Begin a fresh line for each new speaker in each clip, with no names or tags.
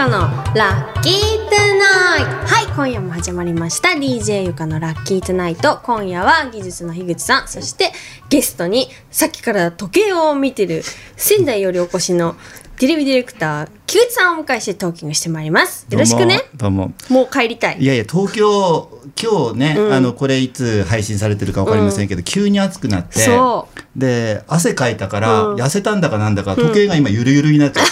かのラッキートゥナイト。はい。今夜も始まりました。DJ ゆかのラッキートゥナイト。今夜は技術の樋口さん。そしてゲストにさっきから時計を見てる仙台よりお越しのテレビディレクター木内さんをお迎えしてトーキングしてまいります。よろしくね。
どうも
も。う帰りたい。
いやいや東京今日ね、
うん。
あのこれいつ配信されてるか分かりませんけど、急に暑くなって
そ
で汗かいたから、
うん。
痩せたんだかなんだか時計が今ゆるゆるになっちゃって、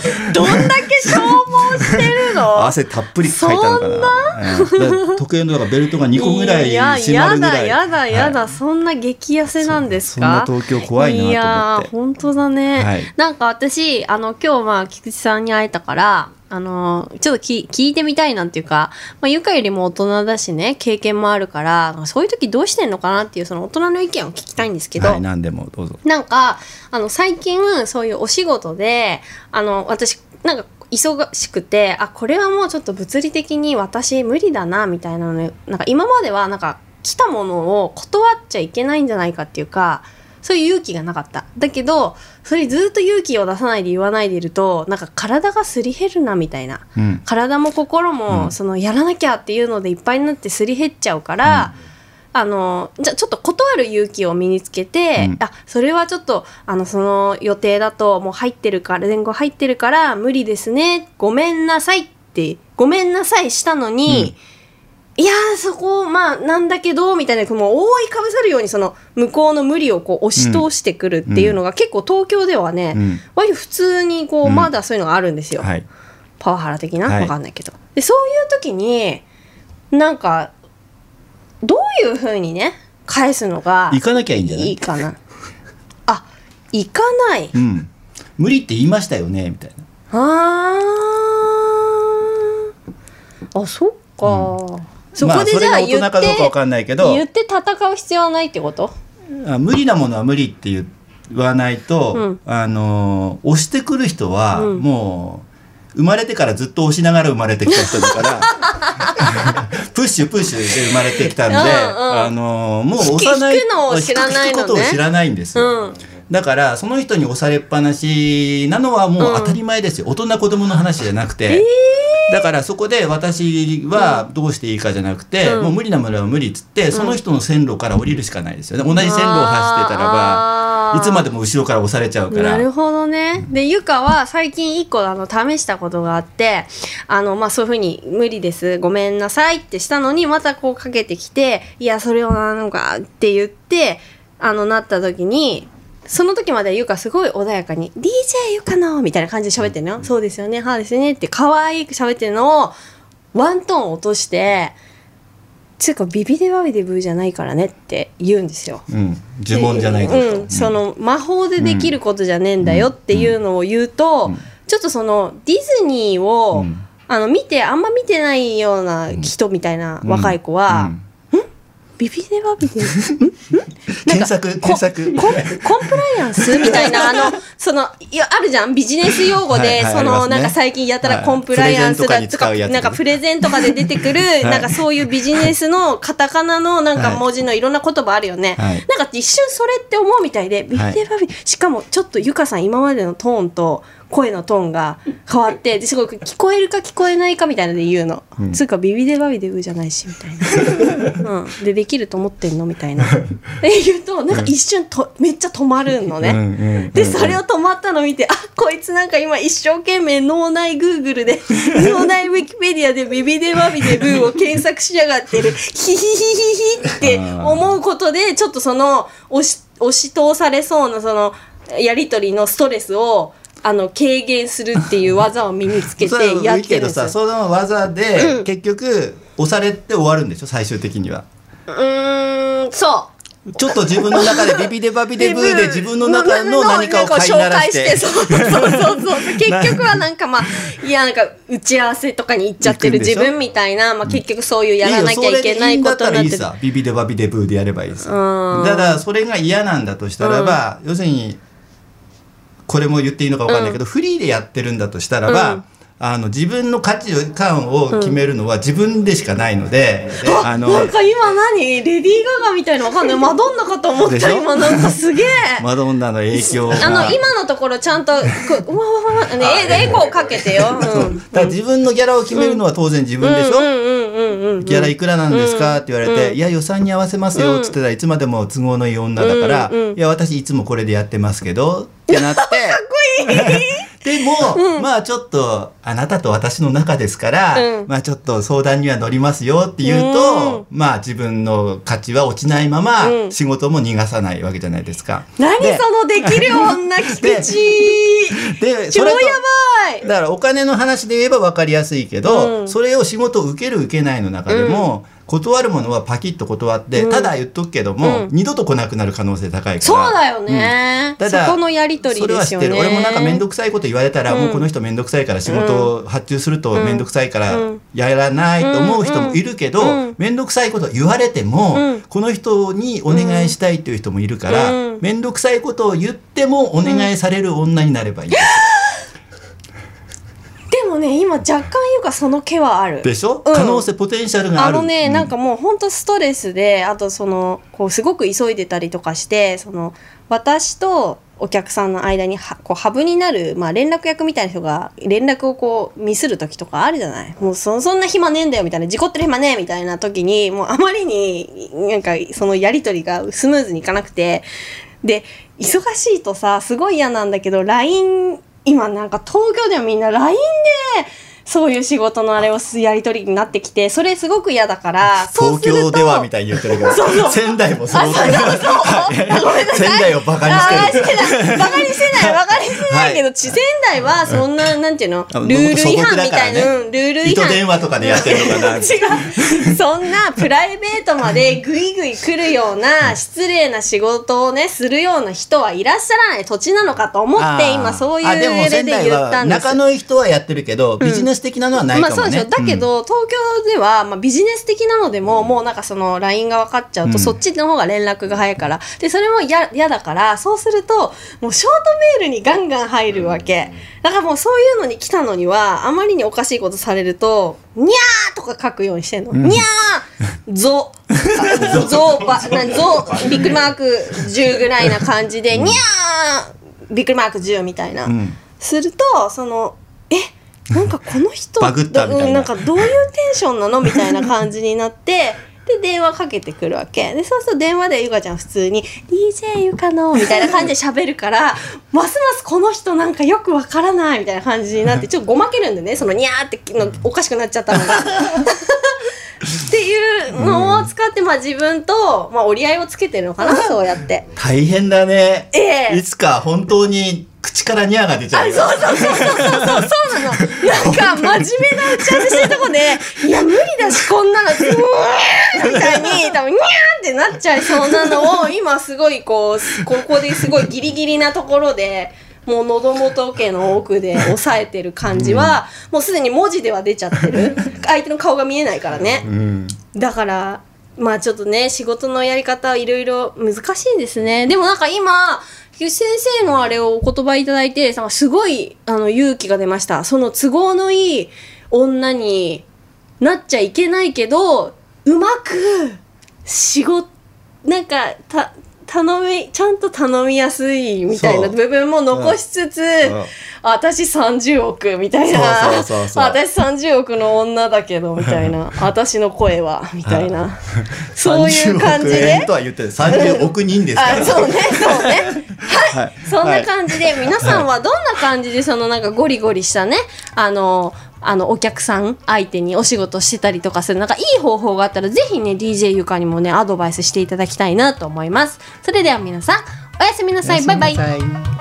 どんだけ消耗してるの？
汗たっぷりかいたのかな。うん。だから時計のだからベルトが2個ぐらい締まるぐらい。
やだやだやだ、
はい。
そんな激痩せなんですか？
そそんな東京怖いなと思って。
いやー本当だね、
はい。
なんか私あの今日まあ菊池さんに会えたからあのちょっとき聞いてみたいなんていうか、まあ、ゆかよりも大人だしね経験もあるからそういう時どうしてんのかなっていうその大人の意見を聞きたいんですけど、
はい何でもどうぞ。
なんかあの最近そういうお仕事であの私なんか忙しくてあこれはもうちょっと物理的に私無理だなみたいなのねなんか今まではなんか来たものを断っちゃいけないんじゃないかっていうかそういう勇気がなかった。だけどそれずっと勇気を出さないで言わないでいるとなんか体がすり減るなみたいな。
うん。
体も心
うん。
もそのやらなきゃっていうのでいっぱいになってすり減っちゃうから、あのじゃあちょっと断る勇気を身につけて、
うん。
あそれはちょっとあのその予定だともう入ってるから前後入ってるから無理ですね。ごめんなさいってごめんなさいしたのに、いやーそこまあなんだけどみたいなもう覆いかぶさるようにその向こうの無理をこう押し通してくるっていうのが結構東京ではね、
うん。
割と普通にこう
うん
まだそういうのがあるんですよ。
はい。
パワハラ的な、
はい
わかんないけど。でそういう時になんかどういうふうにね返すのが
行かなきゃいいんじゃない？
いいかな？あ行かない。
うん。無理って言いましたよねみたいな。
あー。あそっか、そこで
まあそれが大
じゃあ言って、
人かどうかわかんないけど
言って戦う必要はないってこと？
あ無理なものは無理って言わないと、
うん。
あの押してくる人は、
うん。
もう生まれてからずっと押しながら生まれてきた人だから プッシュプッシュで生まれてきたんで、
うんうん
あのもう押さない
引くのを知らないのね。
引くことを知らないんですよ。
うん
だからその人に押されっぱなしなのはもう当たり前ですよ、大人子供の話じゃなくて、だからそこで私はどうしていいかじゃなくて、
うん。
もう無理なものは無理っつって、その人の線路から降りるしかないですよね。同じ線路を走ってたらばいつまでも後ろから押されちゃうから。
なるほどね。で、ゆかは最近一個あの試したことがあって、あの、まあ、そういうふうに無理です、ごめんなさいってしたのに、またこうかけてきて、いや、それをなのかって言って、あの、なった時に、その時までゆかすごい穏やかに、DJ ゆかのみたいな感じで喋ってるのよ。そうですよね、はあですよね。って可愛く喋ってるのを、ワントーン落として、つうかビビデバビデブーじゃないからねって言うんですよ。
うん、呪文じゃないぞと、
うん、その魔法でできることじゃねえんだよっていうのを言うと、
うん。
ちょっとそのディズニーを、
うん。
あの見てあんま見てないような人みたいな若い子は、ビビデバビデ
検索検索。
コンプライアンスみたいな あのそのいやあるじゃん。ビジネス用語で、
はいはい
そ
ありますね。
のなんか最近やた
はい。
らコンプライアンスだ
とか
なんかプレゼンとかで出てくる、なんかそういうビジネスのカタカナのなんか文字のいろんな言葉あるよね、
はい。
なんか一瞬それって思うみたいでビビデバビデ、しかもちょっとゆかさん今までのトーンと声のトーンが変わってですごい聞こえるか聞こえないかみたいなので言うの、
うん。
つうかビビデバビデブじゃないしみたいな、うん、でできると思ってんのみたいな。で言うとなんか一瞬とめっちゃ止まるのね、でそれを止まったのを見てあこいつなんか今一生懸命脳内グーグルで 脳内ウィキペディアでビビデバビデブーを検索しやがってる。ヒヒヒヒヒって思うことでちょっとその押し押し通されそうなそのやり取りのストレスをあの軽減するっていう技を身につけて やってるんですよ。
さ。その技で結局押されて終わるんでしょ最終的には。
うーんそう。
ちょっと自分の中でビビデバビデブーで自分の中の何かを飼いならして。
紹介そうそうそうそう。結局はなんかまあいやなんか打ち合わせとかに行っちゃってる自分みたいな、まあ、結局そういうやらなきゃいけないことになって
ビビデバビデブーでやればいいさ
うん。
ただそれが嫌なんだとしたらば、要するにこれも言っていいのか分かんないけど、フリーでやってるんだとしたらば、あの自分の価値観を決めるのは自分でしかないので、あの
なんか今何？レディー・ガガみたいなわかんないマドンナかと思っ
たょ
今なんかすげえ。
マドンナの影響が。
あの今のところちゃんとこううわうわうわねエエコーかけてよ、う。ん、
だから自分のギャラを決めるのは当然自分でしょ、
うん。うんうんうん
ギャラいくらなんですか？って言われて、いや予算に合わせますよ。っつってたらいつまでも都合のいい女だから、
うんうん
いや私いつもこれでやってますけどってなって でも、まあちょっとあなたと私の中ですから、
うん。
まあちょっと相談には乗りますよって言うと、まあ自分の価値は落ちないまま、
うん。
仕事も逃がさないわけじゃないですか。
何
で
そのできる女菊 池
で
超やばい。
だからお金の話で言えば分かりやすいけど、
うん。
それを仕事を受ける受けないの中でも、断るものはパキッと断って、
うん。
ただ言っとくけども、
うん。
二度と来なくなる可能性高いから。
そうだよね、
ただ
そこのやりとり
それ
ですよね。
は知ってる。俺もなんか面倒くさいこと言われたら、
うん。
もうこの人面倒くさいから仕事を発注すると
うん。
面倒くさいから
うん。
やらないと思う人もいるけど、
うん。
面倒くさいこと言われても、
うん。
この人にお願いしたいっていう人もいるから、
うん。
面倒くさいことを言ってもお願いされる女になればいい。ですよ、
でもね今若干いうかその気はある。
でしょ、
うん。
可能性ポテンシャルがある。
あのね、
うん。
なんかもうほんとストレスであとそのこうすごく急いでたりとかしてその私とお客さんの間にはこうハブになる、まあ、連絡役みたいな人が連絡をこうミスる時とかあるじゃない？もうそそんな暇ねえんだよみたいな事故ってる暇ねえみたいな時にもうあまりになんかそのやり取りがスムーズにいかなくて。で忙しいとさすごい嫌なんだけど LINE 今なんか東京ではみんな LINE でそういう仕事のあれをすやり取りになってきてそれすごく嫌だから
東京ではみたいに言ってるけど 仙台もそうだよ 仙台をバカにしてる。
バカにしてない。バカにしてないけど、ち仙台はそんな、なんていうの？
あ
ルール違反みたいな、
ね
うん、ルール違反。
糸電話とかでやってるのかな。
違う。そんなプライベートまでグイグイ来るような失礼な仕事をねするような人はいらっしゃらない土地なのかと思って今そういう上で言ったんです。
は仲のいい人はやってるけど、ビジネス的なのはないかもね、
まあそうでしょ。だけど、東京では、まあ、ビジネス的なのでも、もうなんかその LINE が分かっちゃうと、
うん。
そっちの方が連絡が早いから。でそれも嫌嫌だからそうするともうショートメールにガンガン入るわけ。だからもうそういうのに来たのにはあまりにおかしいことされると「にゃー」とか書くようにしてんの「
ん。
にゃー」「ぞ」あぞばなぞびっくりマーク10ぐらいな感じで「にゃー」びっくりマーク10みたいな、
うん。
するとそのえなんかこの人
バグったみたいな。
うんなんかどういうテンションなのみたいな感じになって で電話かけてくるわけ。でそうすると電話でゆかちゃん普通に「DJ ゆかの」みたいな感じで喋るから ますますこの人なんかよくわからないみたいな感じになって ちょっとごまけるんでね。その「にゃー」ってのおかしくなっちゃったのが。っていうのを使って、まあ、自分と、まあ、折り合いをつけてるのかなそうやって。
大変だね、
ええ。
いつか本当に口からニャーが出ちゃうよ。
そうそうそうそうそうそうそう。なの。なんか真面目な打ち合わせしてるとこで、いや無理だしこんなの、うーんみたいに多分にゃーってなっちゃいそうなのを今すごいこうここですごいギリギリなところで。もう喉元家の奥で押さえてる感じは、もうすでに文字では出ちゃってる。相手の顔が見えないからね、
うん。
だからまあちょっとね仕事のやり方いろいろ難しいんですね。でもなんか今先生のあれをお言葉いただいてなんかすごいあの勇気が出ました。その都合のいい女になっちゃいけないけどうまく仕事なんかた頼みちゃんと頼みやすいみたいな部分も残しつつ、
ん。
私30億みたいな。私30億の女だけどみたいな。私の声はみたいな。そういう感じ
30億
で
円とは言ってる。30億人ですから。
あそうねそうね。
はい。
そんな感じで、皆さんはどんな感じでそのなんかゴリゴリしたねあのあのお客さん相手にお仕事してたりとかするなんかいい方法があったらぜひね DJ ゆかにもねアドバイスしていただきたいなと思います。それでは皆さんおやすみなさい。バイバイ